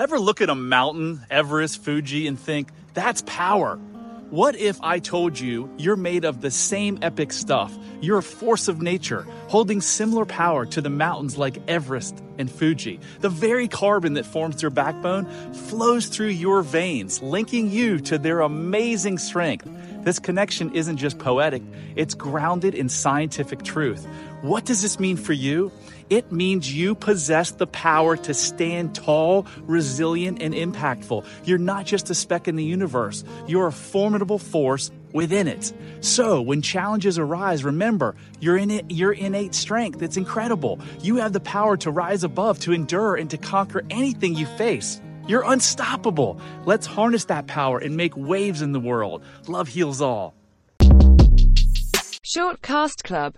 Ever look at a mountain, Everest, Fuji, and think, that's power? What if I told you you're made of the same epic stuff? You're a force of nature, holding similar power to the mountains like Everest and Fuji. The very carbon that forms their backbone flows through your veins, linking you to their amazing strength. This connection isn't just poetic, it's grounded in scientific truth. What does this mean for you? It means you possess the power to stand tall, resilient, and impactful. You're not just a speck in the universe, you're a formidable force within it. So, when challenges arise, remember your innate, your innate strength. It's incredible. You have the power to rise above, to endure, and to conquer anything you face. You're unstoppable. Let's harness that power and make waves in the world. Love heals all. Shortcast Club